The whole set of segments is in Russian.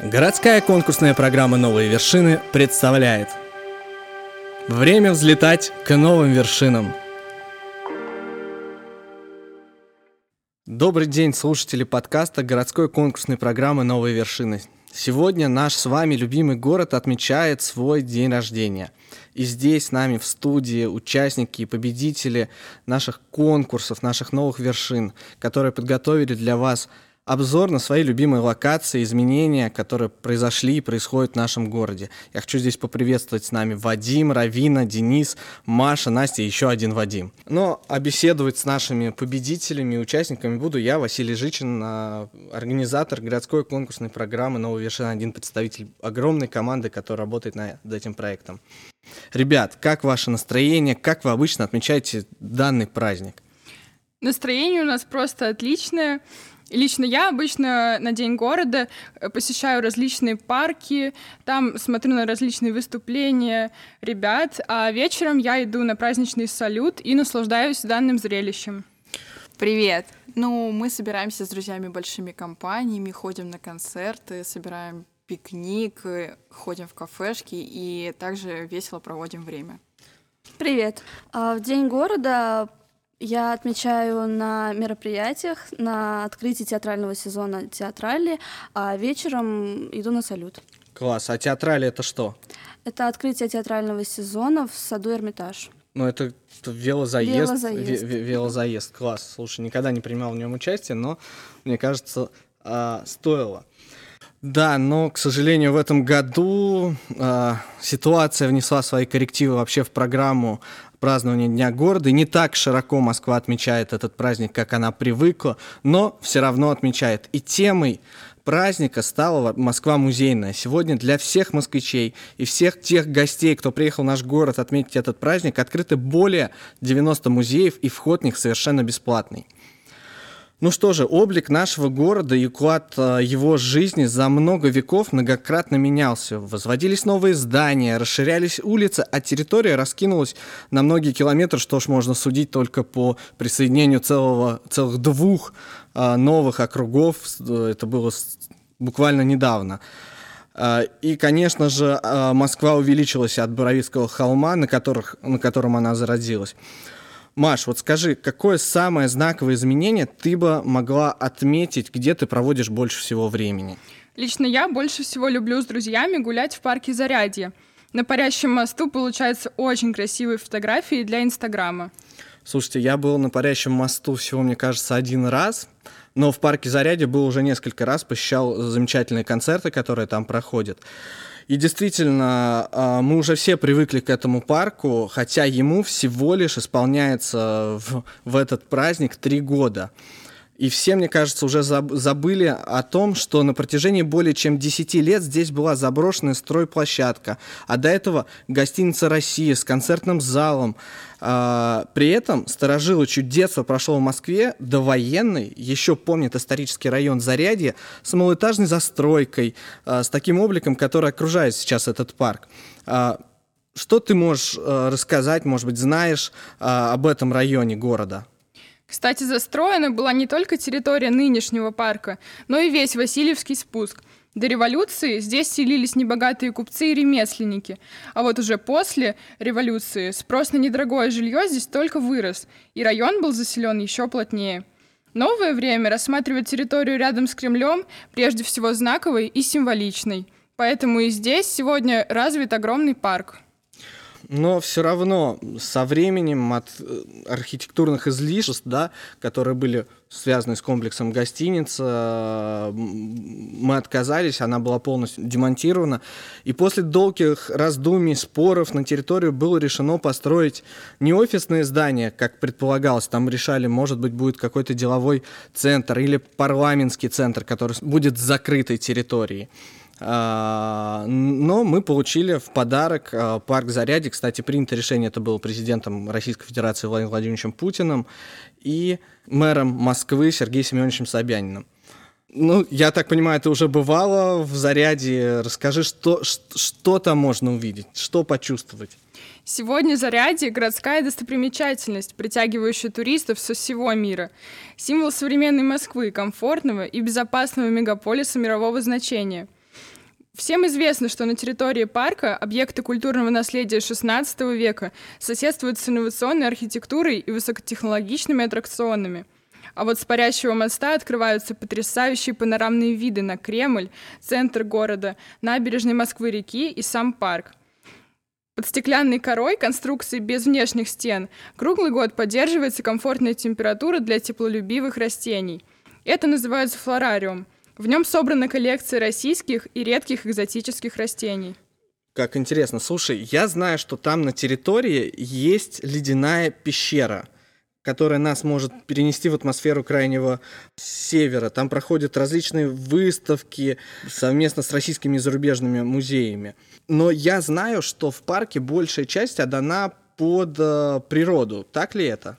Городская конкурсная программа «Новые вершины» представляет Время взлетать к новым вершинам. Добрый день, слушатели подкаста городской конкурсной программы «Новые вершины». Сегодня наш с вами любимый город отмечает свой день рождения. И здесь с нами в студии участники и победители наших конкурсов, наших новых вершин, которые подготовили для вас – обзор на свои любимые локации, изменения, которые произошли и происходят в нашем городе. Я хочу здесь поприветствовать с нами Вадим, Равина, Денис, Маша, Настя и еще один Вадим. Но обеседовать с нашими победителями и участниками буду я, Василий Жичин, а, организатор городской конкурсной программы «Новый вершина», один представитель огромной команды, которая работает над этим проектом. Ребят, как ваше настроение? Как вы обычно отмечаете данный праздник? Настроение у нас просто отличное. Лично я обычно на День города э, посещаю различные парки, там смотрю на различные выступления ребят, а вечером я иду на праздничный салют и наслаждаюсь данным зрелищем. Привет! Ну, мы собираемся с друзьями большими компаниями, ходим на концерты, собираем пикник, э, ходим в кафешки и также весело проводим время. Привет! А, в День города я отмечаю на мероприятиях, на открытии театрального сезона театрали, а вечером иду на салют. Класс. А театрали это что? Это открытие театрального сезона в саду Эрмитаж. Ну, это велозаезд. Велозаезд. велозаезд. Класс. Слушай, никогда не принимал в нем участие, но, мне кажется, а, стоило. Да, но, к сожалению, в этом году э, ситуация внесла свои коррективы вообще в программу празднования Дня города. Не так широко Москва отмечает этот праздник, как она привыкла, но все равно отмечает. И темой праздника стала Москва музейная. Сегодня для всех москвичей и всех тех гостей, кто приехал в наш город отметить этот праздник, открыты более 90 музеев, и вход в них совершенно бесплатный. Ну что же, облик нашего города и уклад э, его жизни за много веков многократно менялся. Возводились новые здания, расширялись улицы, а территория раскинулась на многие километры, что ж можно судить только по присоединению целого, целых двух э, новых округов. Это было буквально недавно. Э, и, конечно же, Москва увеличилась от Боровицкого холма, на, которых, на котором она зародилась. Маш, вот скажи, какое самое знаковое изменение ты бы могла отметить, где ты проводишь больше всего времени? Лично я больше всего люблю с друзьями гулять в парке Зарядье. На парящем мосту получаются очень красивые фотографии для Инстаграма. Слушайте, я был на парящем мосту всего, мне кажется, один раз, но в парке Зарядье был уже несколько раз, посещал замечательные концерты, которые там проходят. И действительно, а, мы уже все привыкли к этому парку, хотя ему всего лишь исполняется в, в этот праздник три года. И все, мне кажется, уже забыли о том, что на протяжении более чем 10 лет здесь была заброшенная стройплощадка, а до этого гостиница «Россия» с концертным залом. А, при этом старожилы чуть детство прошло в Москве, до военной, еще помнит исторический район Зарядье, с малоэтажной застройкой, а, с таким обликом, который окружает сейчас этот парк. А, что ты можешь рассказать, может быть, знаешь об этом районе города? Кстати, застроена была не только территория нынешнего парка, но и весь Васильевский спуск. До революции здесь селились небогатые купцы и ремесленники, а вот уже после революции спрос на недорогое жилье здесь только вырос, и район был заселен еще плотнее. Новое время рассматривает территорию рядом с Кремлем прежде всего знаковой и символичной. Поэтому и здесь сегодня развит огромный парк но все равно со временем от э, архитектурных излишеств, да, которые были связаны с комплексом гостиница, мы отказались, она была полностью демонтирована. И после долгих раздумий, споров на территорию было решено построить не офисные здания, как предполагалось, там решали, может быть, будет какой-то деловой центр или парламентский центр, который будет закрытой территорией. А, но мы получили в подарок а, парк Заряди. Кстати, принято решение, это было президентом Российской Федерации Владимиром Владимировичем Путиным и мэром Москвы Сергеем Семеновичем Собяниным. Ну, я так понимаю, ты уже бывала в Заряде. Расскажи, что, что там можно увидеть, что почувствовать? Сегодня Зарядье – городская достопримечательность, притягивающая туристов со всего мира. Символ современной Москвы, комфортного и безопасного мегаполиса мирового значения – Всем известно, что на территории парка объекты культурного наследия XVI века соседствуют с инновационной архитектурой и высокотехнологичными аттракционами. А вот с парящего моста открываются потрясающие панорамные виды на Кремль, центр города, набережной Москвы-реки и сам парк. Под стеклянной корой конструкции без внешних стен круглый год поддерживается комфортная температура для теплолюбивых растений. Это называется флорариум – в нем собрана коллекция российских и редких экзотических растений. Как интересно. Слушай, я знаю, что там на территории есть ледяная пещера, которая нас может перенести в атмосферу крайнего севера. Там проходят различные выставки совместно с российскими и зарубежными музеями. Но я знаю, что в парке большая часть отдана под э, природу. Так ли это?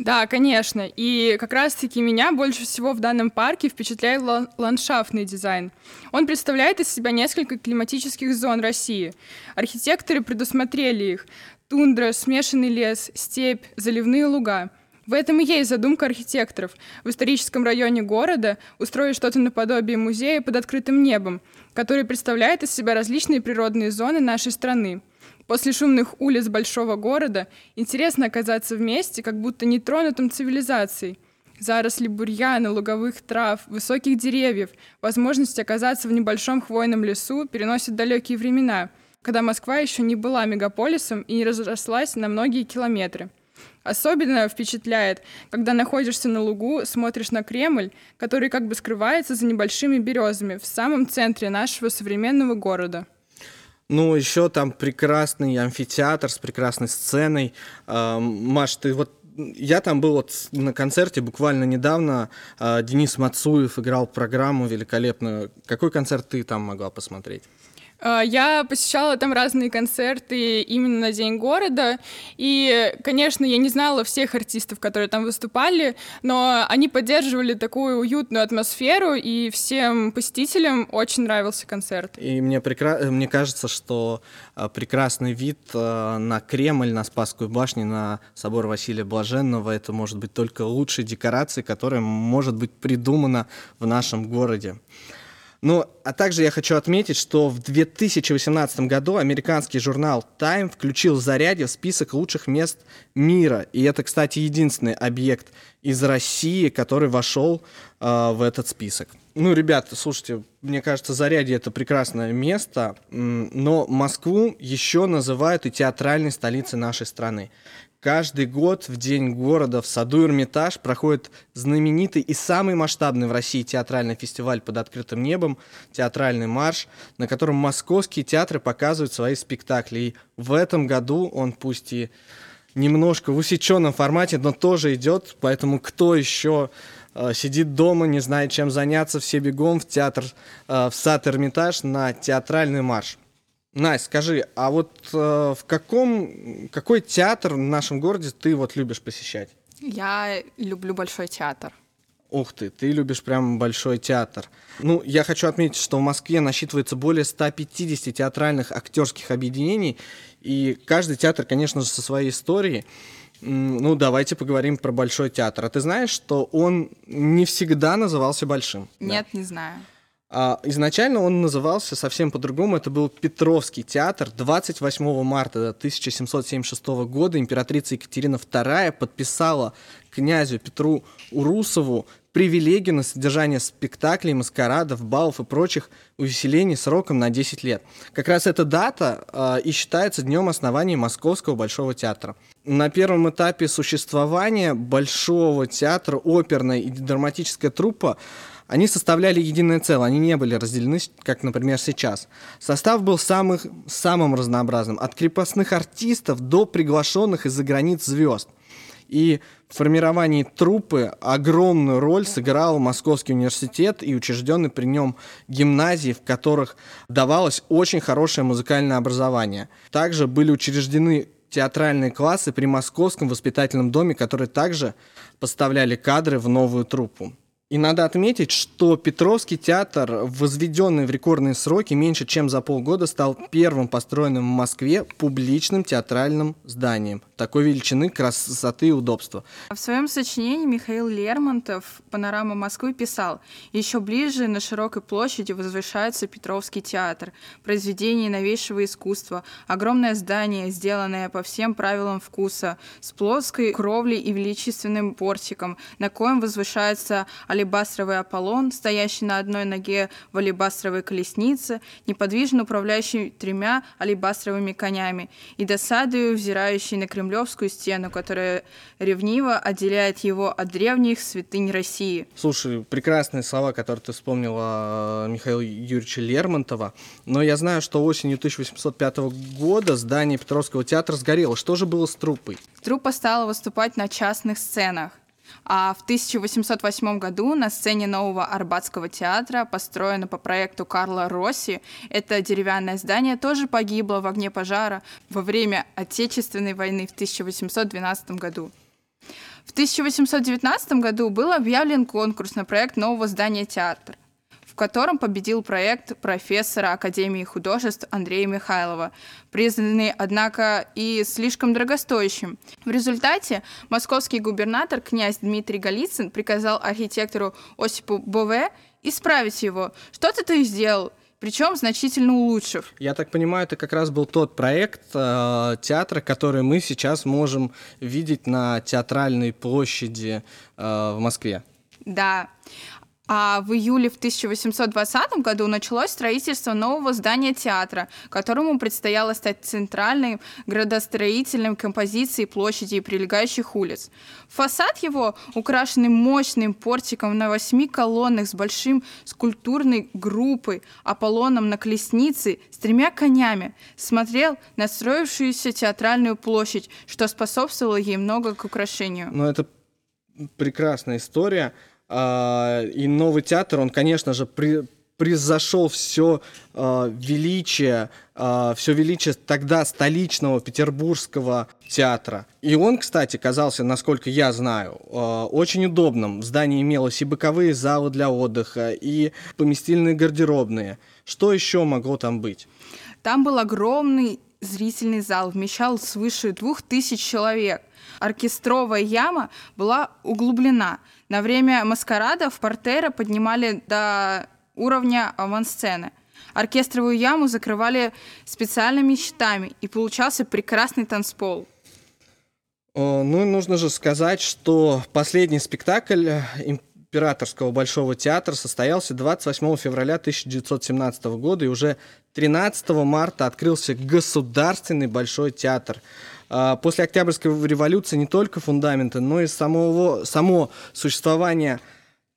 Да, конечно. И как раз-таки меня больше всего в данном парке впечатляет ландшафтный дизайн. Он представляет из себя несколько климатических зон России. Архитекторы предусмотрели их. Тундра, смешанный лес, степь, заливные луга. В этом и есть задумка архитекторов. В историческом районе города устроить что-то наподобие музея под открытым небом, который представляет из себя различные природные зоны нашей страны. После шумных улиц большого города интересно оказаться вместе, как будто нетронутым цивилизацией. Заросли бурьяна, луговых трав, высоких деревьев, возможность оказаться в небольшом хвойном лесу переносят далекие времена, когда Москва еще не была мегаполисом и не разрослась на многие километры. Особенно впечатляет, когда находишься на лугу, смотришь на Кремль, который как бы скрывается за небольшими березами в самом центре нашего современного города. Ну, еще там прекрасный амфитеатр с прекрасной сценой. Маш, ты вот я там был вот на концерте буквально недавно. А, Денис Мацуев играл программу великолепную. Какой концерт ты там могла посмотреть? А, я посещала там разные концерты именно на День города, и, конечно, я не знала всех артистов, которые там выступали, но они поддерживали такую уютную атмосферу, и всем посетителям очень нравился концерт. И мне, прекра... мне кажется, что а, прекрасный вид на Кремль, на Спасскую башню, на собор Василия Блаженного, это может быть только лучшей декорацией, которая может быть придумана в нашем городе. Ну, а также я хочу отметить, что в 2018 году американский журнал Time включил Зарядье в список лучших мест мира. И это, кстати, единственный объект из России, который вошел э, в этот список. Ну, ребята, слушайте, мне кажется, Зарядье это прекрасное место, но Москву еще называют и театральной столицей нашей страны. Каждый год в День города в саду Эрмитаж проходит знаменитый и самый масштабный в России театральный фестиваль под открытым небом «Театральный марш», на котором московские театры показывают свои спектакли. И в этом году он пусть и немножко в усеченном формате, но тоже идет, поэтому кто еще э, сидит дома, не знает, чем заняться, все бегом в театр, э, в сад Эрмитаж на театральный марш. Настя, скажи, а вот э, в каком, какой театр в нашем городе ты вот любишь посещать? Я люблю Большой театр. Ух ты, ты любишь прям Большой театр. Ну, я хочу отметить, что в Москве насчитывается более 150 театральных актерских объединений, и каждый театр, конечно же, со своей историей. Ну, давайте поговорим про Большой театр. А ты знаешь, что он не всегда назывался Большим? Нет, да? не знаю. А, изначально он назывался совсем по-другому. Это был Петровский театр. 28 марта 1776 года императрица Екатерина II подписала князю Петру Урусову привилегию на содержание спектаклей, маскарадов, балов и прочих увеселений сроком на 10 лет. Как раз эта дата э, и считается днем основания Московского Большого театра. На первом этапе существования Большого театра оперная и драматическая труппа они составляли единое целое, они не были разделены, как, например, сейчас. Состав был самых, самым разнообразным, от крепостных артистов до приглашенных из-за границ звезд. И в формировании труппы огромную роль сыграл Московский университет и учрежденный при нем гимназии, в которых давалось очень хорошее музыкальное образование. Также были учреждены театральные классы при Московском воспитательном доме, которые также поставляли кадры в новую труппу. И надо отметить, что Петровский театр, возведенный в рекордные сроки, меньше чем за полгода стал первым построенным в Москве публичным театральным зданием такой величины, красоты и удобства. В своем сочинении Михаил Лермонтов «Панорама Москвы» писал «Еще ближе на широкой площади возвышается Петровский театр, произведение новейшего искусства, огромное здание, сделанное по всем правилам вкуса, с плоской кровлей и величественным портиком, на коем возвышается алебастровый Аполлон, стоящий на одной ноге в алебастровой колеснице, неподвижно управляющий тремя алебастровыми конями, и досадою взирающий на Кремлевскую стену, которая ревниво отделяет его от древних святынь России. Слушай, прекрасные слова, которые ты вспомнила Михаила Юрьевича Лермонтова, но я знаю, что осенью 1805 года здание Петровского театра сгорело. Что же было с труппой? Труппа стала выступать на частных сценах. А в 1808 году на сцене нового Арбатского театра, построено по проекту Карла Росси, это деревянное здание тоже погибло в огне пожара во время Отечественной войны в 1812 году. В 1819 году был объявлен конкурс на проект нового здания театра котором победил проект профессора Академии художеств Андрея Михайлова, признанный, однако, и слишком дорогостоящим. В результате московский губернатор князь Дмитрий Голицын приказал архитектору Осипу Бове исправить его. Что-то ты сделал, причем значительно улучшив. Я так понимаю, это как раз был тот проект э, театра, который мы сейчас можем видеть на театральной площади э, в Москве. Да. А в июле в 1820 году началось строительство нового здания театра, которому предстояло стать центральной градостроительной композицией площади и прилегающих улиц. Фасад его, украшенный мощным портиком на восьми колоннах с большим скульптурной группой, Аполлоном на колеснице с тремя конями, смотрел на строившуюся театральную площадь, что способствовало ей много к украшению. Ну, это прекрасная история. А, и новый театр, он, конечно же, при, превзошел все э, величие, э, а, все величие тогда столичного петербургского театра. И он, кстати, казался, насколько я знаю, э, очень удобным. В здании имелось и боковые залы для отдыха, и поместительные гардеробные. Что еще могло там быть? Там был огромный зрительный зал, вмещал свыше двух тысяч человек. Оркестровая яма была углублена – на время маскарада в портера поднимали до уровня авансцены. Оркестровую яму закрывали специальными щитами, и получался прекрасный танцпол. Ну, нужно же сказать, что последний спектакль Императорского Большого театра состоялся 28 февраля 1917 года, и уже 13 марта открылся Государственный Большой театр – после Октябрьской революции не только фундаменты, но и самого, само существование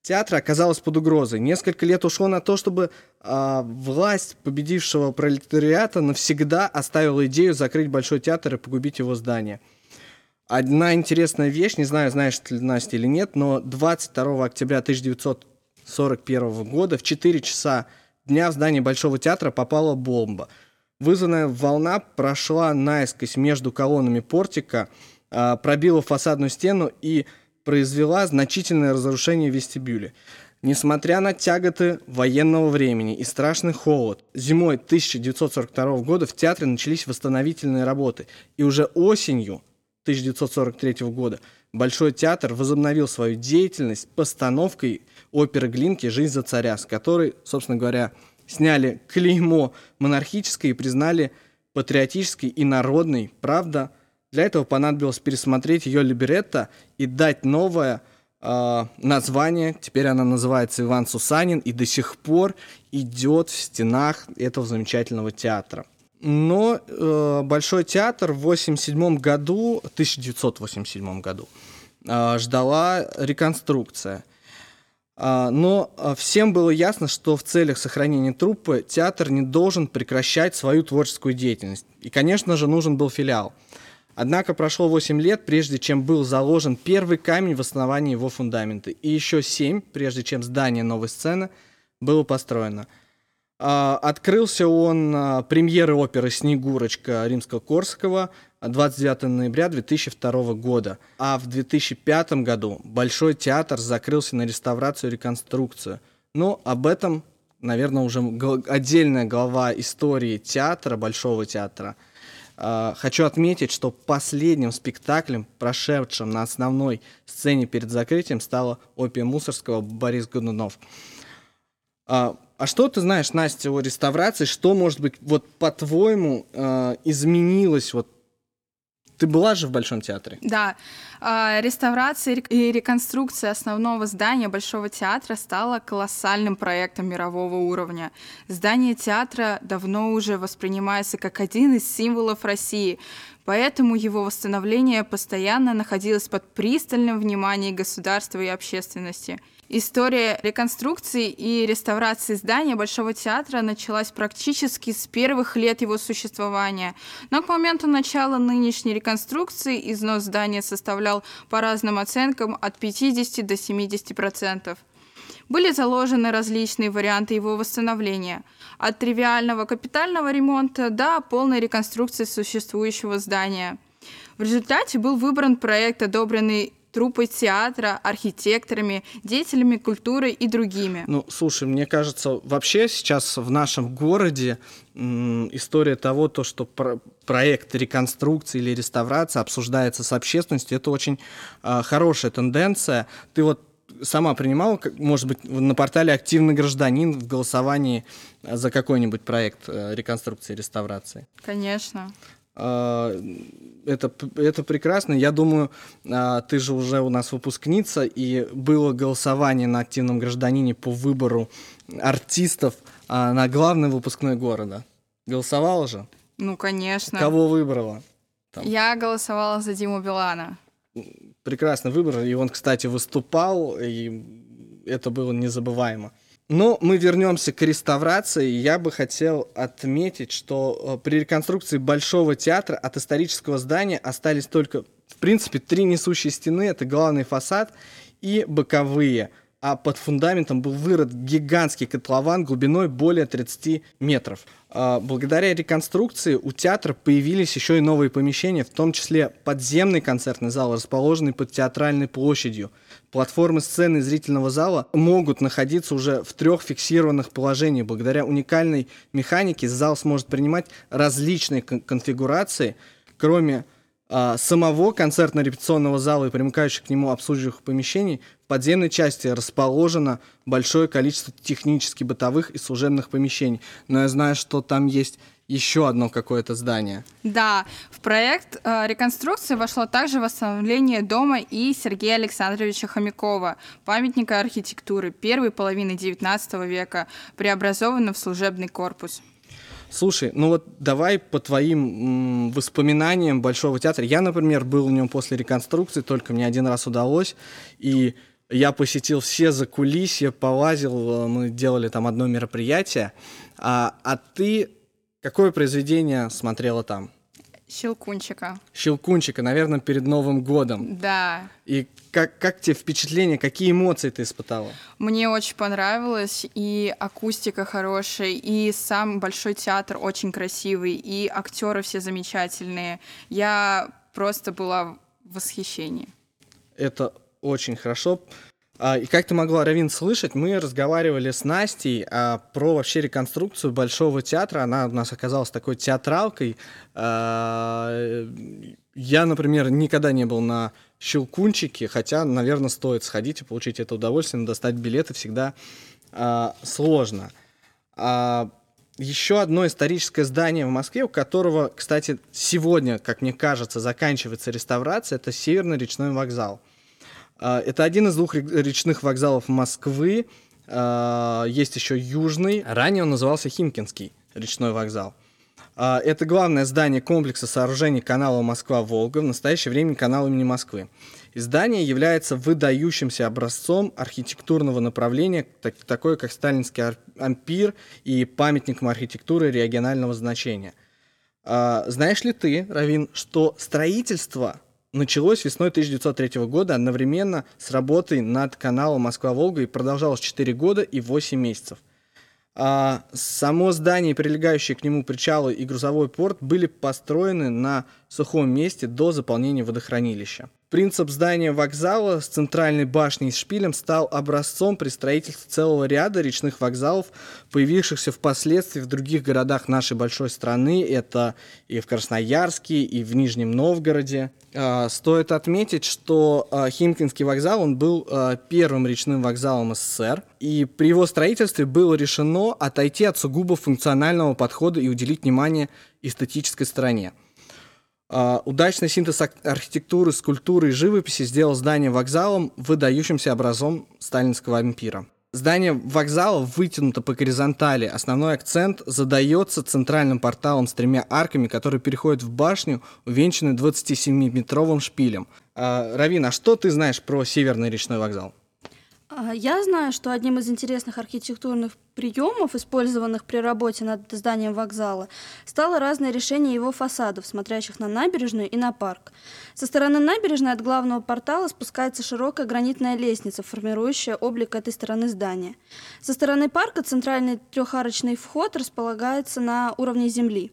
театра оказалось под угрозой. Несколько лет ушло на то, чтобы э, власть победившего пролетариата навсегда оставила идею закрыть Большой театр и погубить его здание. Одна интересная вещь, не знаю, знаешь ты, Настя или нет, но 22 октября 1941 года в 4 часа дня в здание Большого театра попала бомба – Вызванная волна прошла наискось между колоннами портика, а, пробила фасадную стену и произвела значительное разрушение вестибюля. Несмотря на тяготы военного времени и страшный холод, зимой 1942 года в театре начались восстановительные работы, и уже осенью 1943 года Большой театр возобновил свою деятельность постановкой оперы Глинки «Жизнь за царя», с которой, собственно говоря, сняли клеймо монархическое и признали патриотической и народной. Правда, для этого понадобилось пересмотреть ее либретто и дать новое э, название. Теперь она называется Иван Сусанин и до сих пор идет в стенах этого замечательного театра. Но э, Большой театр в 87 году, 1987 году э, ждала реконструкция. А, но а, всем было ясно, что в целях сохранения труппы театр не должен прекращать свою творческую деятельность. И, конечно же, нужен был филиал. Однако прошло 8 лет, прежде чем был заложен первый камень в основании его фундамента, и еще 7, прежде чем здание новой сцены было построено. А, открылся он премьеры оперы «Снегурочка» Римского-Корского 29 ноября 2002 года. А в 2005 году Большой театр закрылся на реставрацию и реконструкцию. Но об этом, наверное, уже отдельная глава истории театра, Большого театра. А, хочу отметить, что последним спектаклем, прошедшим на основной сцене перед закрытием, стала опия Мусорского Борис Годунов. А, а что ты знаешь, Настя, о реставрации? Что, может быть, вот по-твоему э, изменилось вот ты была же в Большом театре? Да. А, реставрация и реконструкция основного здания Большого театра стала колоссальным проектом мирового уровня. Здание театра давно уже воспринимается как один из символов России, поэтому его восстановление постоянно находилось под пристальным вниманием государства и общественности – История реконструкции и реставрации здания Большого театра началась практически с первых лет его существования. Но к моменту начала нынешней реконструкции износ здания составлял по разным оценкам от 50 до 70 процентов. Были заложены различные варианты его восстановления. От тривиального капитального ремонта до полной реконструкции существующего здания. В результате был выбран проект, одобренный труппой театра, архитекторами, деятелями культуры и другими. Ну, слушай, мне кажется, вообще сейчас в нашем городе история того, то, что про проект реконструкции или реставрации обсуждается с общественностью, это очень э, хорошая тенденция. Ты вот сама принимала, может быть, на портале «Активный гражданин» в голосовании за какой-нибудь проект э, реконструкции и реставрации? Конечно. А, это, это прекрасно. Я думаю, а, ты же уже у нас выпускница, и было голосование на активном гражданине по выбору артистов а, на главный выпускной города. Голосовала же? Ну, конечно. Кого выбрала? Там. Я голосовала за Диму Билана. Прекрасный выбор, и он, кстати, выступал, и это было незабываемо. Но мы вернемся к реставрации. Я бы хотел отметить, что э, при реконструкции Большого театра от исторического здания остались только, в принципе, три несущие стены. Это главный фасад и боковые. А под фундаментом был вырод гигантский котлован глубиной более 30 метров. А, благодаря реконструкции у театра появились еще и новые помещения, в том числе подземный концертный зал, расположенный под театральной площадью. Платформы сцены и зрительного зала могут находиться уже в трех фиксированных положениях. Благодаря уникальной механике зал сможет принимать различные кон конфигурации, кроме самого концертно-репетиционного зала и примыкающих к нему обслуживающих помещений, в подземной части расположено большое количество технически бытовых и служебных помещений. Но я знаю, что там есть еще одно какое-то здание. Да, в проект э, реконструкции вошло также восстановление дома и Сергея Александровича Хомякова, памятника архитектуры первой половины XIX века, преобразованного в служебный корпус. Слушай, ну вот давай по твоим м, воспоминаниям Большого театра. Я, например, был в нем после реконструкции, только мне один раз удалось, и я посетил все закулисья, полазил, мы делали там одно мероприятие. А, а ты какое произведение смотрела там? Щелкунчика. Щелкунчика, наверное, перед Новым годом. Да. И как, как тебе впечатление, какие эмоции ты испытала? Мне очень понравилось, и акустика хорошая, и сам Большой театр очень красивый, и актеры все замечательные. Я просто была в восхищении. Это очень хорошо. А, и как ты могла, Равин, слышать, мы разговаривали с Настей а, про вообще реконструкцию Большого театра. Она у нас оказалась такой театралкой. А, я, например, никогда не был на Щелкунчике, хотя, наверное, стоит сходить и получить это удовольствие, но достать билеты всегда сложно. Еще одно историческое здание в Москве, у которого, кстати, сегодня, как мне кажется, заканчивается реставрация, это Северный речной вокзал. А, это один из двух речных вокзалов Москвы. А, есть еще Южный. Ранее он назывался Химкинский речной вокзал. А, это главное здание комплекса сооружений канала Москва-Волга, в настоящее время канал имени Москвы. И здание является выдающимся образцом архитектурного направления, так, такое как сталинский ампир и памятником архитектуры регионального значения. знаешь ли ты, Равин, что строительство началось весной 1903 года одновременно с работой над каналом Москва-Волга и продолжалось 4 года и 8 месяцев. А само здание, прилегающие к нему причалы и грузовой порт были построены на сухом месте до заполнения водохранилища. Принцип здания вокзала с центральной башней и шпилем стал образцом при строительстве целого ряда речных вокзалов, появившихся впоследствии в других городах нашей большой страны. Это и в Красноярске, и в Нижнем Новгороде. А, стоит отметить, что а, Химкинский вокзал он был а, первым речным вокзалом СССР, и при его строительстве было решено отойти от сугубо функционального подхода и уделить внимание эстетической стороне. Uh, удачный синтез архитектуры, скульптуры и живописи сделал здание вокзалом выдающимся образом сталинского ампира. Здание вокзала вытянуто по горизонтали. Основной акцент задается центральным порталом с тремя арками, который переходит в башню, увенчанную 27-метровым шпилем. Uh, Равин, а что ты знаешь про Северный речной вокзал? А, я знаю, что одним из интересных архитектурных приемов, использованных при работе над зданием вокзала, стало разное решение его фасадов, смотрящих на набережную и на парк. Со стороны набережной от главного портала спускается широкая гранитная лестница, формирующая облик этой стороны здания. Со стороны парка центральный трехарочный вход располагается на уровне земли.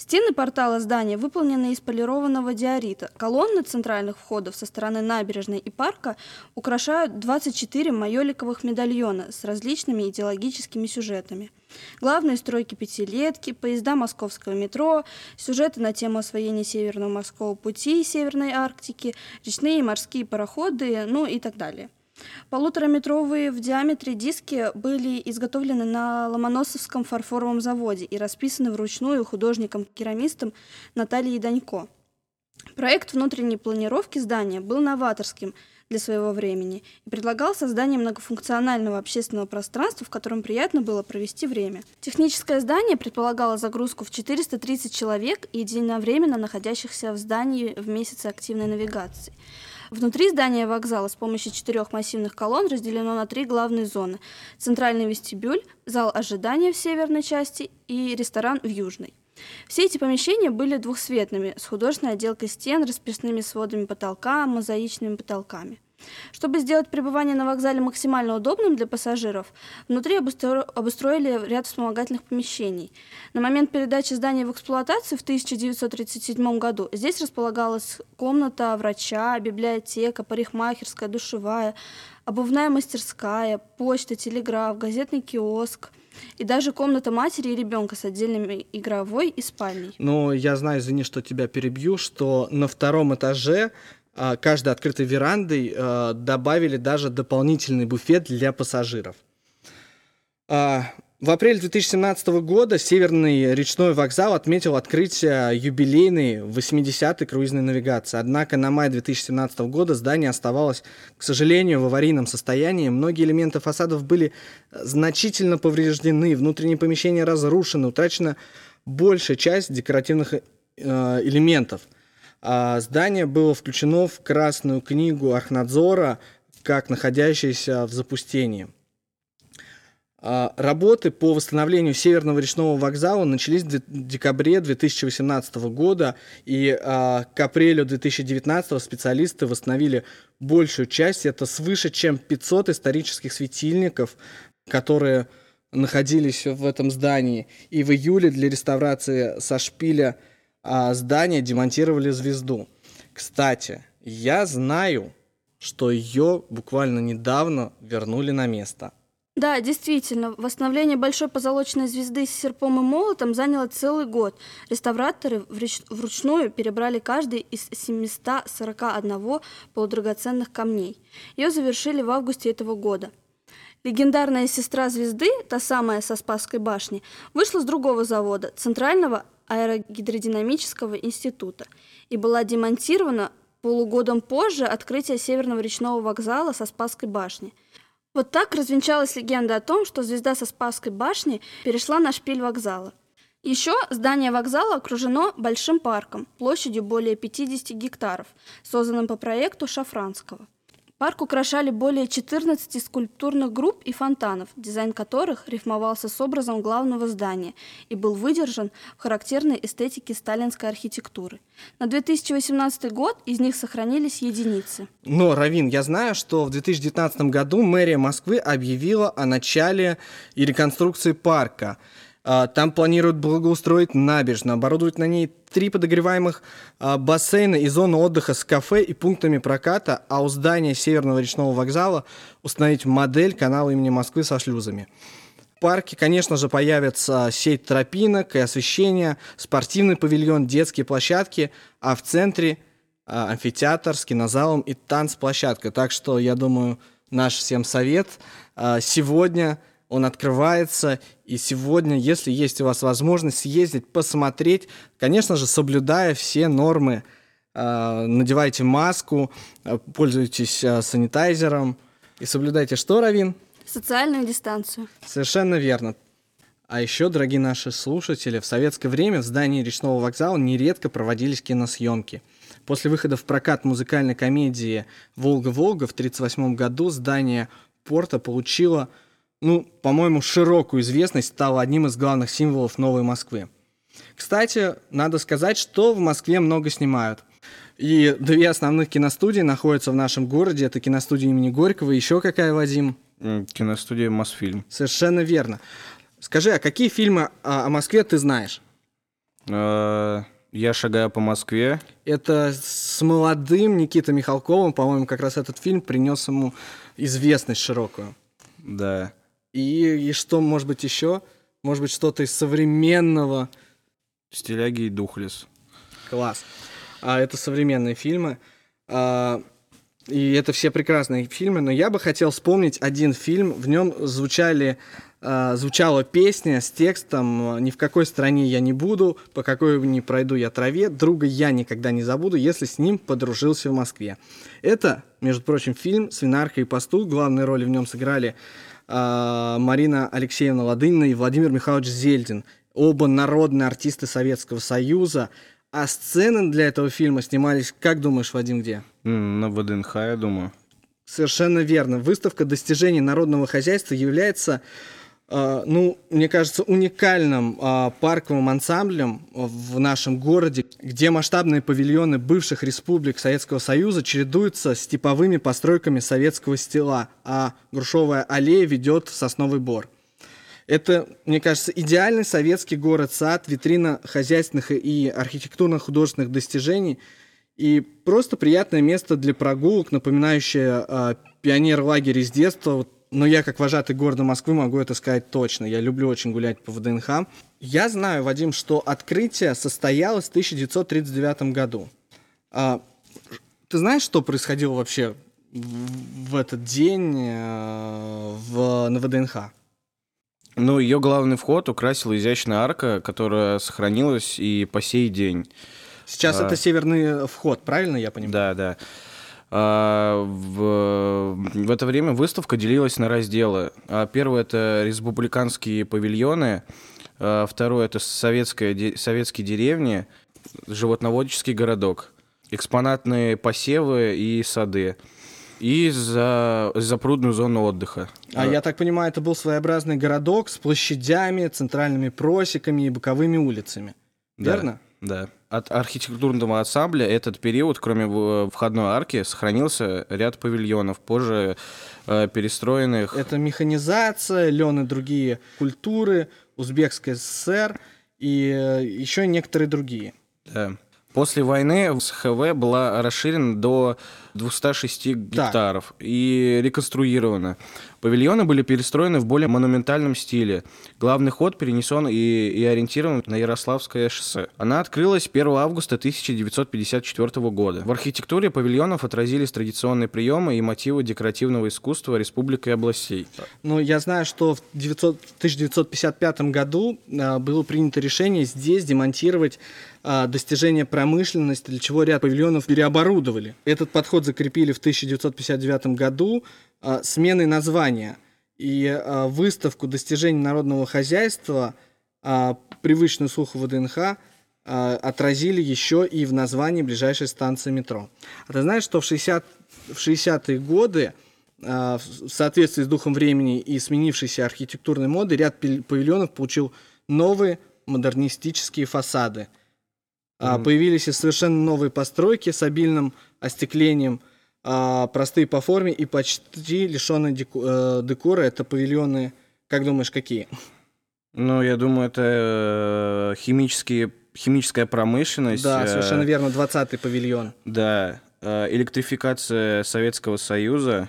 Стены портала здания выполнены из полированного диорита. Колонны центральных входов со стороны набережной и парка украшают 24 майоликовых медальона с различными идеологическими сюжетами. Главные стройки пятилетки, поезда московского метро, сюжеты на тему освоения Северного морского пути, Северной Арктики, речные и морские пароходы, ну и так далее. Полутораметровые в диаметре диски были изготовлены на Ломоносовском фарфоровом заводе и расписаны вручную художником-керамистом Натальей Данько. Проект внутренней планировки здания был новаторским для своего времени и предлагал создание многофункционального общественного пространства, в котором приятно было провести время. Техническое здание предполагало загрузку в 430 человек и единовременно находящихся в здании в месяце активной навигации. Внутри здания вокзала с помощью четырех массивных колонн разделено на три главные зоны. Центральный вестибюль, зал ожидания в северной части и ресторан в южной. Все эти помещения были двухсветными, с художественной отделкой стен, расписными сводами потолка, мозаичными потолками. Чтобы сделать пребывание на вокзале максимально удобным для пассажиров, внутри обустро... обустроили ряд вспомогательных помещений. На момент передачи здания в эксплуатацию в 1937 году здесь располагалась комната врача, библиотека, парикмахерская, душевая, обувная мастерская, почта, телеграф, газетный киоск и даже комната матери и ребенка с отдельной игровой и спальней. Ну, я знаю, извини, что тебя перебью, что на втором этаже каждой открытой верандой а, добавили даже дополнительный буфет для пассажиров. А, в апреле 2017 года Северный речной вокзал отметил открытие юбилейной 80-й круизной навигации. Однако на май 2017 года здание оставалось, к сожалению, в аварийном состоянии. Многие элементы фасадов были значительно повреждены, внутренние помещения разрушены, утрачена большая часть декоративных э, элементов – а здание было включено в Красную книгу Архнадзора как находящееся в запустении. А работы по восстановлению Северного речного вокзала начались в декабре 2018 года, и а, к апрелю 2019 специалисты восстановили большую часть. Это свыше чем 500 исторических светильников, которые находились в этом здании. И в июле для реставрации со шпиля а, здания демонтировали звезду. Кстати, я знаю, что ее буквально недавно вернули на место. Да, действительно, восстановление большой позолоченной звезды с серпом и молотом заняло целый год. Реставраторы вручную перебрали каждый из 741 полудрагоценных камней. Ее завершили в августе этого года. Легендарная сестра звезды, та самая со Спасской башни, вышла с другого завода, Центрального аэрогидродинамического института и была демонтирована полугодом позже открытия Северного речного вокзала со Спасской башни. Вот так развенчалась легенда о том, что звезда со Спасской башни перешла на шпиль вокзала. Еще здание вокзала окружено большим парком площадью более 50 гектаров, созданным по проекту Шафранского. Парк украшали более 14 скульптурных групп и фонтанов, дизайн которых рифмовался с образом главного здания и был выдержан в характерной эстетике сталинской архитектуры. На 2018 год из них сохранились единицы. Но, Равин, я знаю, что в 2019 году мэрия Москвы объявила о начале и реконструкции парка. А, Там планируют благоустроить набережную, оборудовать на ней три подогреваемых а, бассейна и зону отдыха с кафе и пунктами проката, а у здания Северного речного вокзала установить модель канала имени Москвы со шлюзами. В парке, конечно же, появится сеть тропинок и освещения, спортивный павильон, детские площадки, а в центре а, амфитеатр с кинозалом и танцплощадка. Так что, я думаю, наш всем совет сегодня он открывается, и сегодня, если есть у вас возможность съездить, посмотреть, конечно же, соблюдая все нормы, а, надевайте маску, а, пользуйтесь а, санитайзером и соблюдайте что, Равин? Социальную дистанцию. Совершенно верно. А еще, дорогие наши слушатели, в советское время в здании речного вокзала нередко проводились киносъемки. После выхода в прокат музыкальной комедии «Волга-Волга» в 1938 году здание порта получило, ну, по-моему, широкую известность, стало одним из главных символов Новой Москвы. Кстати, надо сказать, что в Москве много снимают. И две основных киностудии находятся в нашем городе. Это киностудия имени Горького и еще какая, Вадим? Киностудия «Мосфильм». Совершенно верно. Скажи, а какие фильмы а, о Москве ты знаешь? Э, Я шагаю по Москве. Это с молодым Никитой Михалковым, по-моему, как раз этот фильм принес ему известность широкую. Да. И, и что, может быть, еще? Может быть, что-то из современного? Стиляги и Духлес. Класс. А это современные фильмы. А, и это все прекрасные фильмы, но я бы хотел вспомнить один фильм. В нем звучали, а, звучала песня с текстом а, «Ни в какой стране я не буду, по какой не пройду я траве, друга я никогда не забуду, если с ним подружился в Москве». Это, между прочим, фильм «Свинарка и пастух». Главные роли в нем сыграли Марина Алексеевна Ладынина и Владимир Михайлович Зельдин. Оба народные артисты Советского Союза. А сцены для этого фильма снимались, как думаешь, Вадим, где? На ВДНХ, я думаю. Совершенно верно. Выставка достижений народного хозяйства является, ну, мне кажется, уникальным э, парковым ансамблем в нашем городе, где масштабные павильоны бывших республик Советского Союза чередуются с типовыми постройками советского стила, а Грушевая аллея ведет в Сосновый Бор. Это, мне кажется, идеальный советский город-сад, витрина хозяйственных и архитектурно-художественных достижений и просто приятное место для прогулок, напоминающее э, пионер-лагерь из детства. Вот, Но я, как вожатый города Москвы, могу это сказать точно. Я люблю очень гулять по ВДНХ. Я знаю, Вадим, что открытие состоялось в 1939 году. А, ты знаешь, что происходило вообще в этот день э, в, на ВДНХ? Ну, ее главный вход украсила изящная арка, которая сохранилась и по сей день. Сейчас А. это северный вход, правильно я понимаю? Да, да. А, в, в это время выставка делилась на разделы. А, Первый это республиканские павильоны, а, второй это советская, советские деревни, животноводческий городок, экспонатные посевы и сады, и за, запрудную зону отдыха. А я так понимаю, это был своеобразный городок с площадями, центральными просеками и боковыми улицами. Да, Верно? Да. От архитектурного ансамбля этот период, кроме в- входной арки, сохранился ряд павильонов, позже э, перестроенных. Это механизация, лен и другие культуры, Узбекская ССР и э, еще некоторые другие. Да. После войны СХВ была расширена до 206 гектаров и реконструирована. Павильоны были перестроены в более монументальном стиле. Главный ход перенесен и, и ориентирован на Ярославское шоссе. Она открылась 1 августа 1954 года. В архитектуре павильонов отразились традиционные приемы и мотивы декоративного искусства республик и областей. Ну, я знаю, что в 900 1955 году а, было принято решение здесь демонтировать а, достижения промышленности, для чего ряд павильонов переоборудовали. Этот подход закрепили в 1959 году сменой названия. И а, выставку достижений народного хозяйства, а, привычную слуху ВДНХ, э, отразили еще и в названии ближайшей станции метро. А ты знаешь, что в, 60, в 60-е годы э, в соответствии с духом времени и сменившейся архитектурной моды ряд павильонов получил новые модернистические фасады. Mm-hmm. Появились и совершенно новые постройки с обильным остеклением, простые по форме и почти лишенные э, декора. Это павильоны, как думаешь, какие? Ну, я думаю, это э, химические, химическая промышленность. Да, э, совершенно верно, 20-й павильон. Да, электрификация Советского Союза.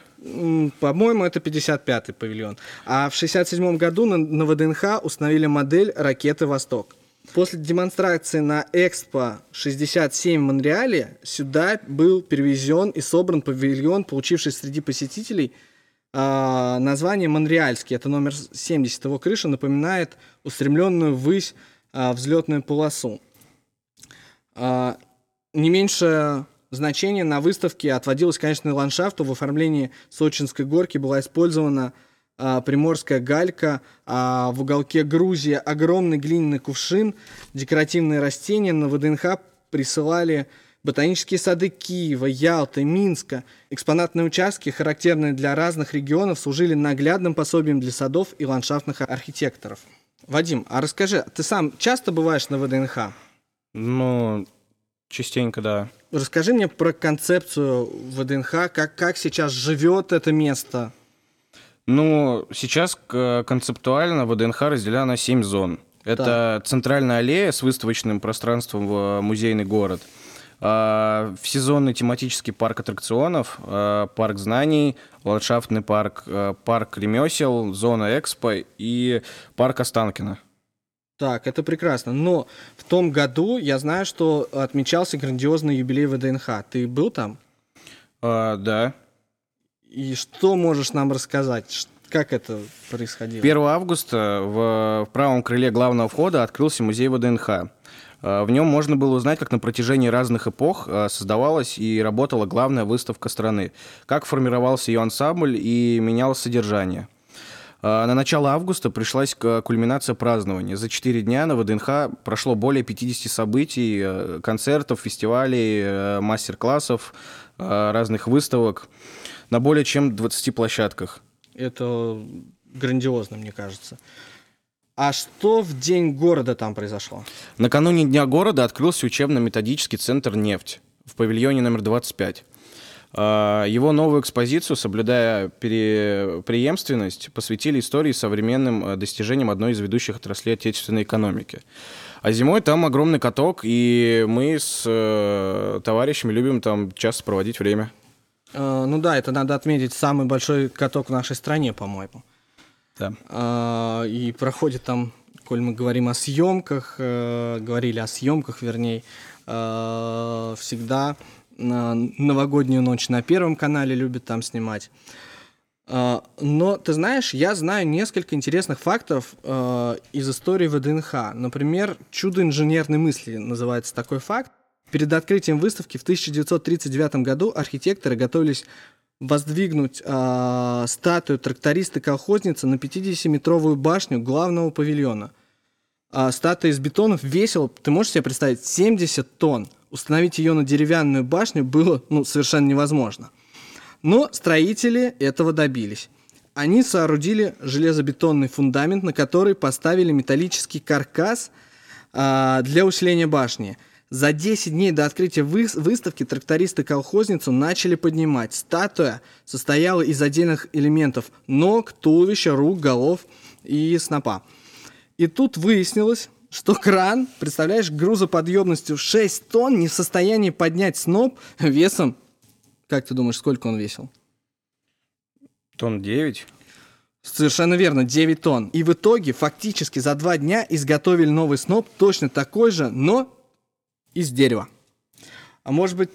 По-моему, это 55-й павильон. А в 67 году на, на ВДНХ установили модель ракеты «Восток». После демонстрации на Экспо 67 в Монреале сюда был перевезен и собран павильон, получивший среди посетителей э, название Монреальский. Это номер 70. Его крыша напоминает устремленную ввысь э, взлетную полосу. Э, не меньше значение на выставке отводилось, конечно, ландшафту. В оформлении Сочинской горки была использована а, приморская галька, а в уголке Грузии огромный глиняный кувшин, декоративные растения на ВДНХ присылали ботанические сады Киева, Ялты, Минска. Экспонатные участки, характерные для разных регионов, служили наглядным пособием для садов и ландшафтных архитекторов. Вадим, а расскажи, ты сам часто бываешь на ВДНХ? Ну, частенько, да. Расскажи мне про концепцию ВДНХ, как, как сейчас живет это место. Ну, сейчас концептуально ВДНХ разделена на 7 зон. Это да. центральная аллея с выставочным пространством в музейный город. А, всезонный тематический парк аттракционов, а, парк знаний, ландшафтный парк, а, парк ремесел, зона экспо и парк Останкина. Так, это прекрасно. Но в том году я знаю, что отмечался грандиозный юбилей ВДНХ. Ты был там? А, да. И что можешь нам рассказать? Как это происходило? 1 августа в, правом крыле главного входа открылся музей ВДНХ. А, в нем можно было узнать, как на протяжении разных эпох а, создавалась и работала главная выставка страны, как формировался ее ансамбль и менялось содержание. А, на начало августа пришлась кульминация празднования. За четыре дня на ВДНХ прошло более 50 событий, концертов, фестивалей, мастер-классов, разных выставок на более чем 20 площадках. Это грандиозно, мне кажется. А что в День города там произошло? Накануне Дня города открылся учебно-методический центр «Нефть» в павильоне номер 25. А, его новую экспозицию, соблюдая преемственность, посвятили истории современным э, достижениям одной из ведущих отраслей отечественной экономики. А зимой там огромный каток, и мы с э, товарищами любим там часто проводить время. Э, ну да, это надо отметить самый большой каток в нашей стране, по-моему. Да. Э, и проходит там, коль мы говорим о съемках, э, говорили о съемках, вернее, всегда новогоднюю ночь на Первом канале любят там снимать. Но, ты знаешь, я знаю несколько интересных фактов из истории ВДНХ. Например, чудо инженерной мысли называется такой факт. Перед открытием выставки в 1939 году архитекторы готовились воздвигнуть э, статую тракториста-колхозницы на 50-метровую башню главного павильона. А статуя из бетонов весила, ты можешь себе представить, 70 тонн. Установить ее на деревянную башню было ну, совершенно невозможно. Но строители этого добились. Они соорудили железобетонный фундамент, на который поставили металлический каркас э, для усиления башни – за 10 дней до открытия выставки трактористы колхозницу начали поднимать. Статуя состояла из отдельных элементов ног, туловища, рук, голов и снопа. И тут выяснилось, что кран, представляешь, грузоподъемностью 6 тонн не в состоянии поднять сноп весом, как ты думаешь, сколько он весил? Тонн 9. Совершенно верно, 9 тонн. И в итоге фактически за два дня изготовили новый сноп, точно такой же, но из дерева. А может быть,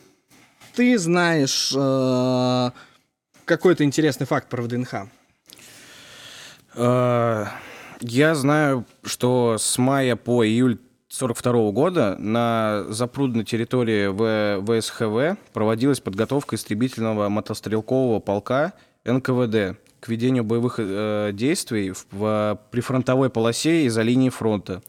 ты знаешь э, какой-то интересный факт про ВДНХ? Э, я знаю, что с мая по июль 1942 года на запрудной территории в ВСХВ проводилась подготовка истребительного мотострелкового полка НКВД к ведению боевых э, действий в, в прифронтовой полосе и за линией фронта.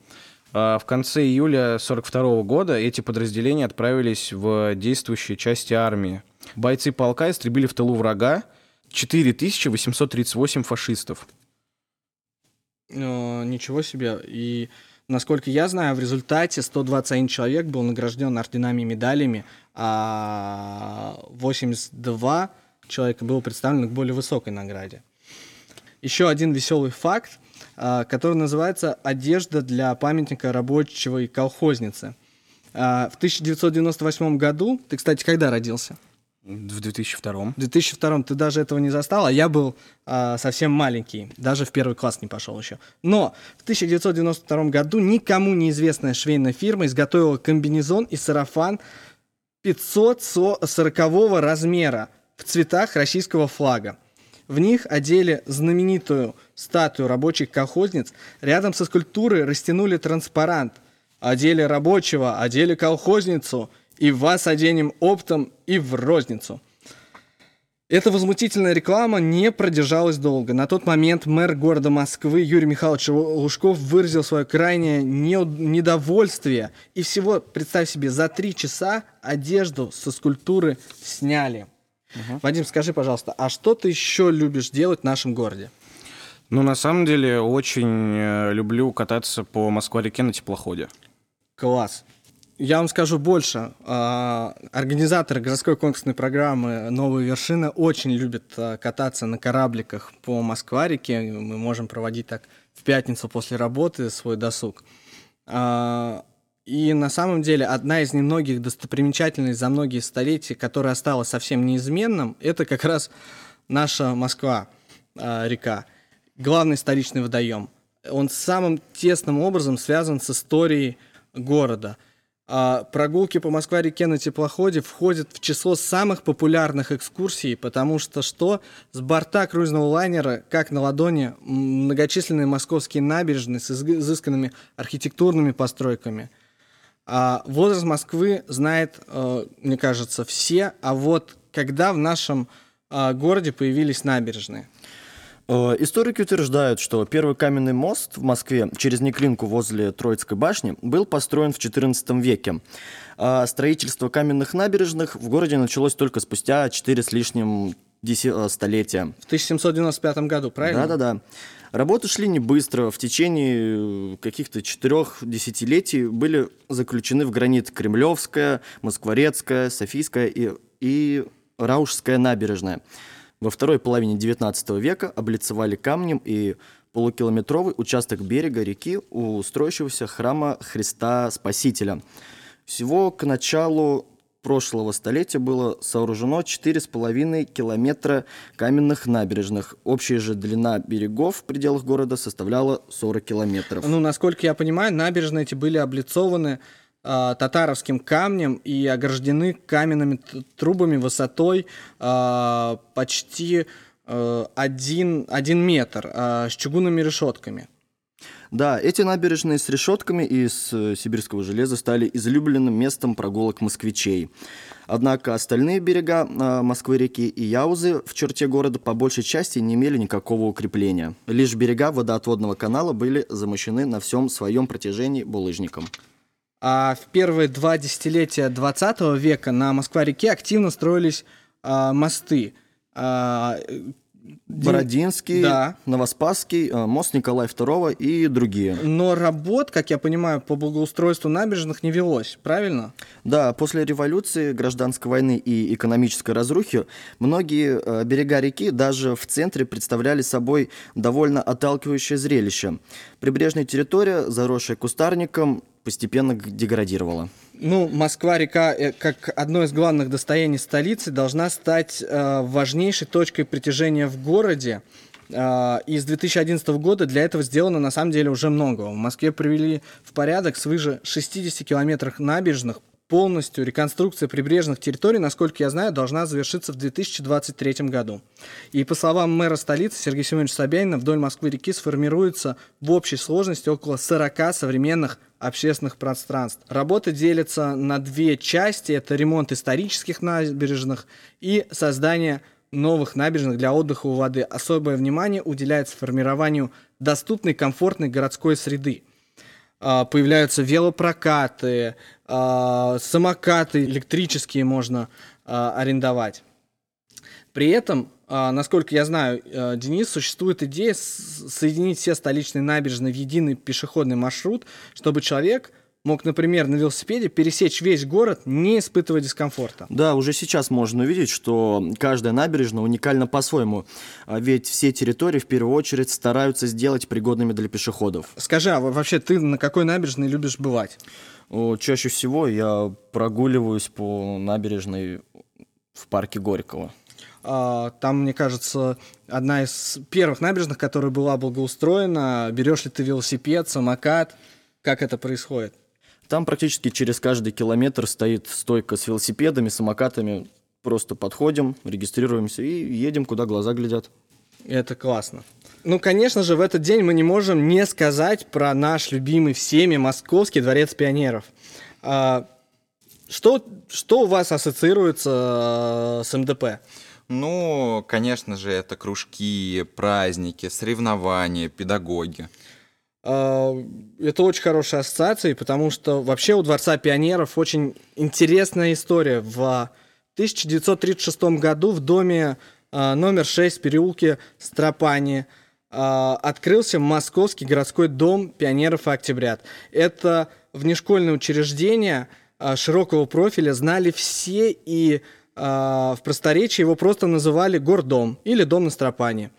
А в конце июля 1942 года эти подразделения отправились в действующие части армии. Бойцы полка истребили в тылу врага 4838 фашистов. Э, ничего себе. И, насколько я знаю, в результате 121 человек был награжден орденами и медалями, а 82 человека было представлено к более высокой награде. Еще один веселый факт, который называется «Одежда для памятника рабочего и колхозницы». А, в 1998 году, ты, кстати, когда родился? В 2002. В 2002 ты даже этого не застал, а я был а, совсем маленький, даже в первый класс не пошел еще. Но в 1992 году никому неизвестная швейная фирма изготовила комбинезон и сарафан 540 размера в цветах российского флага. В них одели знаменитую статую рабочих колхозниц. Рядом со скульптурой растянули транспарант. Одели рабочего, одели колхозницу, и вас оденем оптом и в розницу. Эта возмутительная реклама не продержалась долго. На тот момент мэр города Москвы Юрий Михайлович Лужков выразил свое крайнее недовольствие. И всего, представь себе, за три часа одежду со скульптуры сняли. Угу. Вадим, скажи, пожалуйста, а что ты еще любишь делать в нашем городе? Ну, на самом деле, очень э, люблю кататься по Москва-реке на теплоходе. Класс. Я вам скажу больше. А, организаторы городской конкурсной программы «Новые вершины» очень любят а, кататься на корабликах по Москва-реке. Мы можем проводить так в пятницу после работы свой досуг. А, и на самом деле одна из немногих достопримечательностей за многие столетия, которая осталась совсем неизменным, это как раз наша Москва, э, река, главный столичный водоем. Он самым тесным образом связан с историей города. А прогулки по Москва-реке на теплоходе входят в число самых популярных экскурсий, потому что что? С борта круизного лайнера, как на ладони, многочисленные московские набережные с изысканными архитектурными постройками – а возраст Москвы знает, э, мне кажется, все. А вот когда в нашем э, городе появились набережные? Э, историки утверждают, что первый каменный мост в Москве через Неклинку возле Троицкой башни был построен в XIV веке. А строительство каменных набережных в городе началось только спустя 4 с лишним столетия. В 1795 году, правильно? Да-да-да. Работы шли не быстро. В течение э, каких-то четырех десятилетий были заключены в гранит Кремлевская, Москворецкая, Софийская и, и Раушская набережная. Во второй половине XIX века облицевали камнем и полукилометровый участок берега реки у строящегося храма Христа Спасителя. Всего к началу прошлого столетия было сооружено 4,5 километра каменных набережных. Общая же длина берегов в пределах города составляла 40 километров. Ну, насколько я понимаю, набережные эти были облицованы э, татаровским камнем и ограждены каменными трубами высотой э, почти э, один, один метр э, с чугунными решетками. Да, эти набережные с решетками из э, сибирского железа стали излюбленным местом прогулок москвичей. Однако остальные берега э, Москвы-реки и Яузы в черте города по большей части не имели никакого укрепления. Лишь берега водоотводного канала были замощены на всем своем протяжении булыжником. А в первые два десятилетия 20 века на Москва-реке активно строились а, мосты. А, Бородинский, да. Новоспасский, э, мост Николая II и другие. Но работ, как я понимаю, по благоустройству набережных не велось, правильно? Да, после революции, гражданской войны и экономической разрухи многие э, берега реки даже в центре представляли собой довольно отталкивающее зрелище. Прибрежная территория, заросшая кустарником, постепенно деградировала. Ну, Москва-река, э, как одно из главных достояний столицы, должна стать э, важнейшей точкой притяжения в городе. Э, и с 2011 года для этого сделано на самом деле уже много. В Москве привели в порядок свыше 60 километров набережных, полностью реконструкция прибрежных территорий, насколько я знаю, должна завершиться в 2023 году. И по словам мэра столицы Сергея Семеновича Собянина, вдоль Москвы-реки сформируется в общей сложности около 40 современных общественных пространств. Работа делится на две части. Это ремонт исторических набережных и создание новых набережных для отдыха у воды. Особое внимание уделяется формированию доступной, комфортной городской среды. а, появляются велопрокаты, а, самокаты электрические можно а, арендовать. При этом, насколько я знаю, Денис, существует идея соединить все столичные набережные в единый пешеходный маршрут, чтобы человек мог, например, на велосипеде пересечь весь город, не испытывая дискомфорта. Да, уже сейчас можно увидеть, что каждая набережная уникальна по-своему. Ведь все территории в первую очередь стараются сделать пригодными для пешеходов. Скажи, а вообще ты на какой набережной любишь бывать? Чаще всего я прогуливаюсь по набережной в парке Горького. А, там, мне кажется, одна из первых набережных, которая была благоустроена. Берешь ли ты велосипед, самокат? Как это происходит? Там практически через каждый километр стоит стойка с велосипедами, самокатами. Просто подходим, регистрируемся и едем, куда глаза глядят. Это классно. Ну, конечно же, в этот день мы не можем не сказать про наш любимый всеми Московский дворец пионеров. А, что, что у вас ассоциируется э, с МДП? Ну, конечно же, это кружки, праздники, соревнования, педагоги. А, это очень хорошая ассоциация, потому что вообще у Дворца пионеров очень интересная история. В 1936 году в доме а, номер 6 в переулке Стропани открылся Московский городской дом пионеров и октябрят. Это внешкольное учреждение широкого профиля, знали все, и в просторечии его просто называли гордом или дом на Стропане.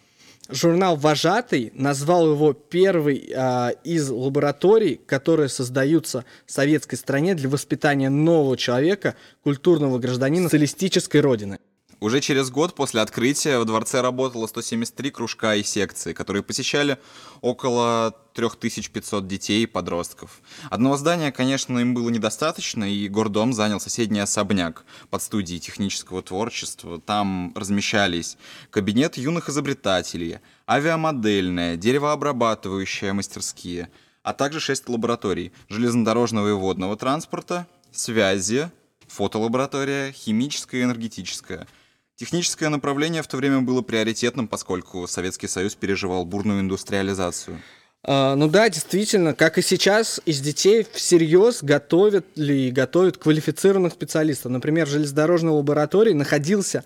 Журнал «Вожатый» назвал его первой э, из лабораторий, которые создаются в советской стране для воспитания нового человека, культурного гражданина социалистической родины. Уже через год после открытия в дворце работало 173 кружка и секции, которые посещали около 3500 детей и подростков. Одного здания, конечно, им было недостаточно, и гордом занял соседний особняк под студией технического творчества. Там размещались кабинет юных изобретателей, авиамодельная, деревообрабатывающая мастерские, а также шесть лабораторий железнодорожного и водного транспорта, связи, фотолаборатория, химическая и энергетическая – Техническое направление в то время было приоритетным, поскольку Советский Союз переживал бурную индустриализацию. А, ну да, действительно, как и сейчас, из детей всерьез готовят ли готовят квалифицированных специалистов. Например, в железнодорожной лаборатории находился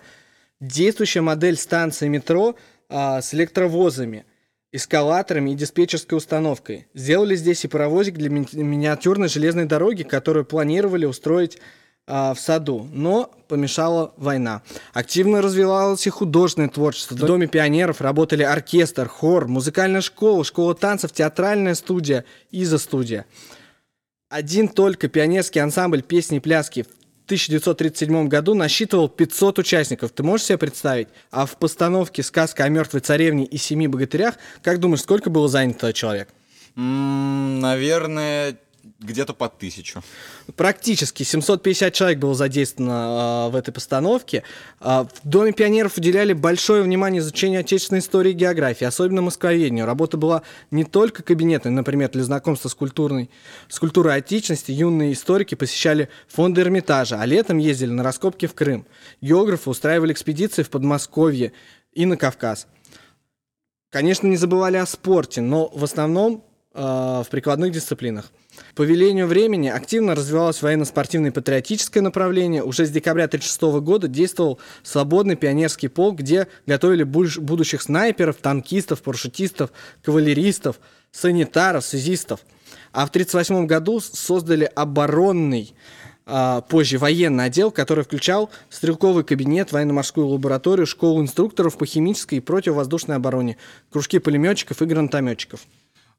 действующая модель станции метро а, с электровозами, эскалаторами и диспетчерской установкой. Сделали здесь и паровозик для ми- миниатюрной железной дороги, которую планировали устроить в саду, но помешала война. Активно развивалось и художественное творчество. В Доме пионеров работали оркестр, хор, музыкальная школа, школа танцев, театральная студия, изо-студия. Один только пионерский ансамбль песни и пляски в 1937 году насчитывал 500 участников. Ты можешь себе представить? А в постановке «Сказка о мертвой царевне и семи богатырях», как думаешь, сколько было занято человек? -м, наверное, где-то под тысячу. Практически 750 человек было задействовано э, в этой постановке. Э, в Доме пионеров уделяли большое внимание изучению отечественной истории и географии, особенно москвоведению. Работа была не только кабинетной, например, для знакомства с, культурной, с культурой отечественности юные историки посещали фонды Эрмитажа, а летом ездили на раскопки в Крым. Географы устраивали экспедиции в Подмосковье и на Кавказ. Конечно, не забывали о спорте, но в основном в прикладных дисциплинах. По велению времени активно развивалось военно-спортивное патриотическое направление. Уже с декабря 1936 года действовал свободный пионерский полк, где готовили будущих снайперов, танкистов, парашютистов, кавалеристов, санитаров, связистов. А в 1938 году создали оборонный а, позже военный отдел, который включал стрелковый кабинет, военно-морскую лабораторию, школу инструкторов по химической и противовоздушной обороне, кружки пулеметчиков и гранатометчиков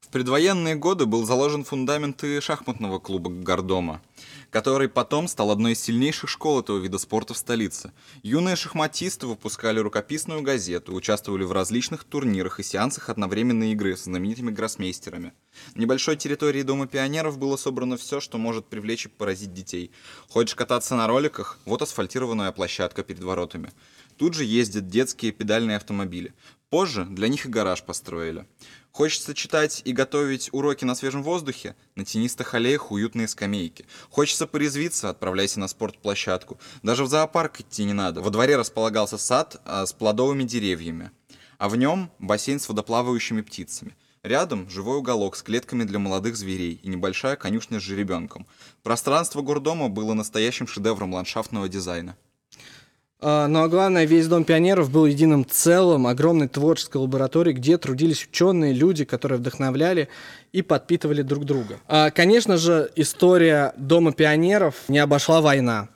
предвоенные годы был заложен фундамент и шахматного клуба Гордома, который потом стал одной из сильнейших школ этого вида спорта в столице. Юные шахматисты выпускали рукописную газету, участвовали в различных турнирах и сеансах одновременной игры с знаменитыми гроссмейстерами. На небольшой территории Дома пионеров было собрано все, что может привлечь и поразить детей. Хочешь кататься на роликах? Вот асфальтированная площадка перед воротами. Тут же ездят детские педальные автомобили. Позже для них и гараж построили. Хочется читать и готовить уроки на свежем воздухе? На тенистых аллеях уютные скамейки. Хочется порезвиться? Отправляйся на спортплощадку. Даже в зоопарк идти не надо. Во дворе располагался сад а, с плодовыми деревьями. А в нем бассейн с водоплавающими птицами. Рядом живой уголок с клетками для молодых зверей и небольшая конюшня с жеребенком. Пространство гордома было настоящим шедевром ландшафтного дизайна. А, ну а главное, весь Дом пионеров был единым целым, огромной творческой лабораторией, где трудились ученые, люди, которые вдохновляли и подпитывали друг друга. А, конечно же, история Дома пионеров не обошла война.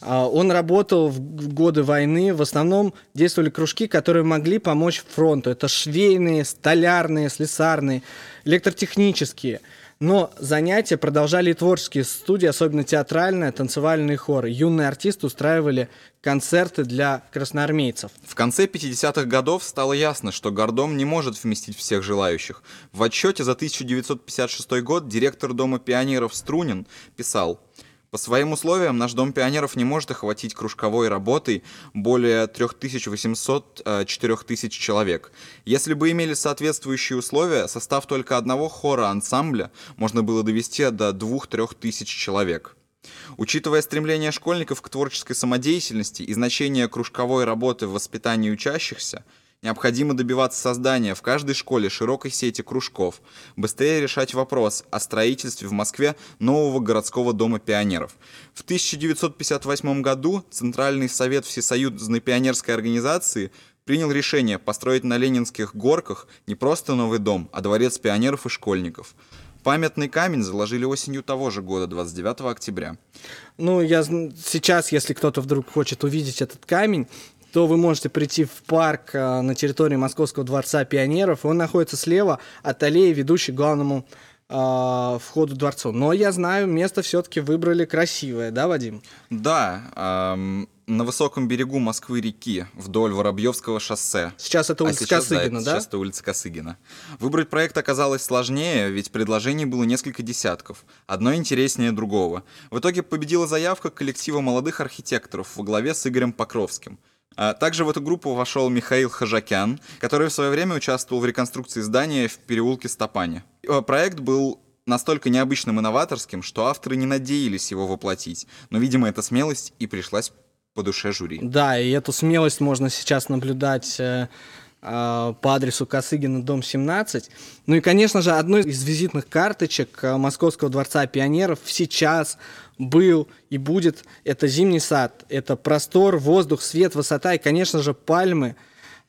А, он работал в годы войны, в основном действовали кружки, которые могли помочь фронту. Это швейные, столярные, слесарные, электротехнические – но занятия продолжали и творческие студии, особенно театральные, танцевальные хоры. Юные артисты устраивали концерты для красноармейцев. В конце 50-х годов стало ясно, что Гордом не может вместить всех желающих. В отчете за 1956 год директор Дома пионеров Струнин писал – по своим условиям наш Дом пионеров не может охватить кружковой работой более 3800-4000 э, человек. Если бы имели соответствующие условия, состав только одного хора-ансамбля можно было довести до 2-3 тысяч человек. Учитывая стремление школьников к творческой самодеятельности и значение кружковой работы в воспитании учащихся, Необходимо добиваться создания в каждой школе широкой сети кружков, быстрее решать вопрос о строительстве в Москве нового городского дома пионеров. В 1958 году Центральный совет Всесоюзной пионерской организации принял решение построить на Ленинских горках не просто новый дом, а дворец пионеров и школьников. Памятный камень заложили осенью того же года, 29 октября. Ну, я сейчас, если кто-то вдруг хочет увидеть этот камень, то вы можете прийти в парк э, на территории Московского дворца пионеров. Он находится слева от аллеи, ведущей к главному э, входу дворцу. Но я знаю, место все-таки выбрали красивое, да, Вадим? Да, эм, на высоком берегу Москвы-реки, вдоль Воробьевского шоссе. Сейчас это а улица а сейчас, Косыгина, да? Сейчас это улица Косыгина. Выбрать проект оказалось сложнее, ведь предложений было несколько десятков. Одно интереснее другого. В итоге победила заявка коллектива молодых архитекторов во главе с Игорем Покровским. А также в эту группу вошел Михаил Хажакян, который в свое время участвовал в реконструкции здания в переулке Стопане. Э, проект был настолько необычным и новаторским, что авторы не надеялись его воплотить, но, видимо, эта смелость и пришлась по душе жюри. Да, и эту смелость можно сейчас наблюдать э, э, по адресу Косыгина, дом 17. Ну и, конечно же, одной из визитных карточек Московского дворца пионеров сейчас был и будет. Это зимний сад, это простор, воздух, свет, высота и, конечно же, пальмы,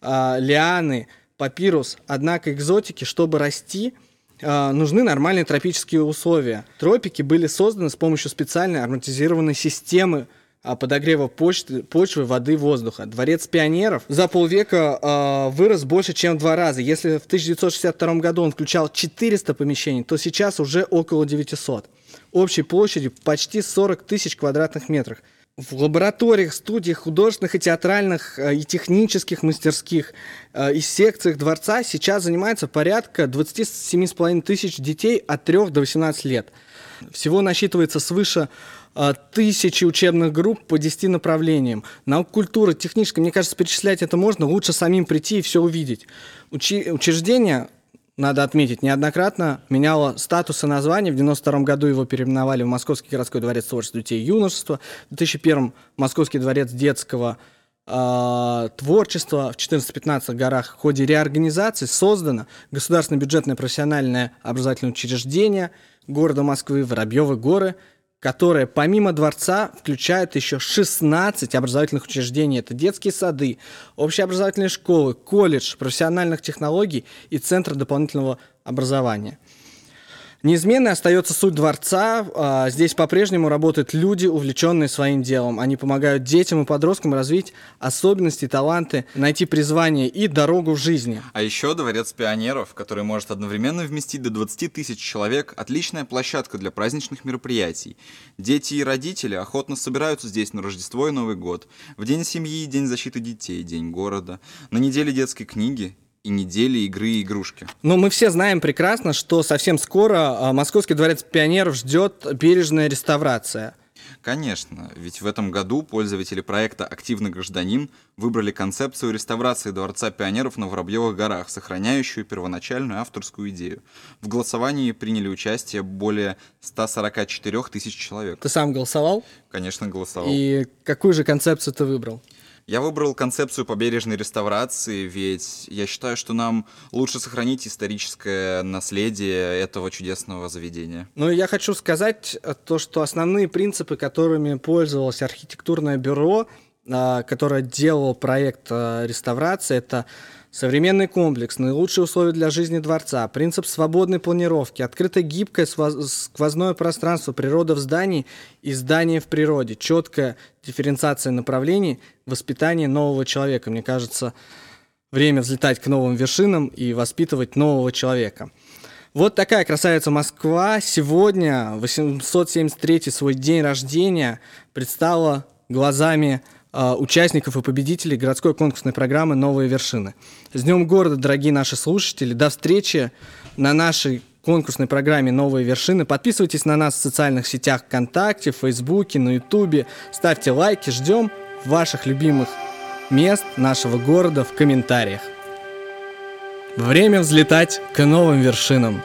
э, лианы, папирус. Однако экзотики, чтобы расти, э, нужны нормальные тропические условия. Тропики были созданы с помощью специальной ароматизированной системы подогрева почты, почвы, воды, воздуха. Дворец пионеров за полвека э, вырос больше, чем в два раза. Если в 1962 году он включал 400 помещений, то сейчас уже около 900 общей площадью почти 40 тысяч квадратных метров. В лабораториях, студиях, художественных и театральных э, и технических мастерских э, и секциях дворца сейчас занимается порядка 27,5 тысяч детей от 3 до 18 лет. Всего насчитывается свыше тысячи учебных групп по 10 направлениям. Наука, культура, техническая, мне кажется, перечислять это можно, лучше самим прийти и все увидеть. Учи, учреждения надо отметить, неоднократно меняло статус и название. В 1992 году его переименовали в Московский городской дворец творчества детей и юношества. В 2001 Московский дворец детского э, творчества. В 14-15 горах в ходе реорганизации создано государственное бюджетное профессиональное образовательное учреждение города Москвы Воробьевы горы – которая помимо дворца включает еще 16 образовательных учреждений. Это детские сады, общеобразовательные школы, колледж профессиональных технологий и центр дополнительного образования – Неизменной остается суть дворца. А, здесь по-прежнему работают люди, увлеченные своим делом. Они помогают детям и подросткам развить особенности, таланты, найти призвание и дорогу в жизни. А еще дворец пионеров, который может одновременно вместить до 20 тысяч человек, отличная площадка для праздничных мероприятий. Дети и родители охотно собираются здесь на Рождество и Новый год, в День семьи, День защиты детей, День города, на неделе детской книги и недели игры и игрушки. Но мы все знаем прекрасно, что совсем скоро а, Московский дворец пионеров ждет бережная реставрация. Конечно, ведь в этом году пользователи проекта «Активный гражданин» выбрали концепцию реставрации Дворца пионеров на Воробьевых горах, сохраняющую первоначальную авторскую идею. В голосовании приняли участие более 144 тысяч человек. Ты сам голосовал? Конечно, голосовал. И какую же концепцию ты выбрал? Я выбрал концепцию побережной реставрации, ведь я считаю, что нам лучше сохранить историческое наследие этого чудесного заведения. Ну, я хочу сказать э, то, что основные принципы, которыми пользовалось архитектурное бюро, а, которое делало проект а, реставрации, это современный комплекс, наилучшие условия для жизни дворца, принцип свободной планировки, открытое гибкое сквозное пространство, природа в здании и здание в природе, четкая дифференциация направлений, воспитание нового человека. Мне кажется, время взлетать к новым вершинам и воспитывать нового человека. Вот такая красавица Москва сегодня, 873 свой день рождения, предстала глазами участников и победителей городской конкурсной программы «Новые вершины». С Днем города, дорогие наши слушатели! До встречи на нашей конкурсной программе «Новые вершины». Подписывайтесь на нас в социальных сетях ВКонтакте, Фейсбуке, на Ютубе. Ставьте лайки, ждем ваших любимых мест нашего города в комментариях. Время взлетать к новым вершинам.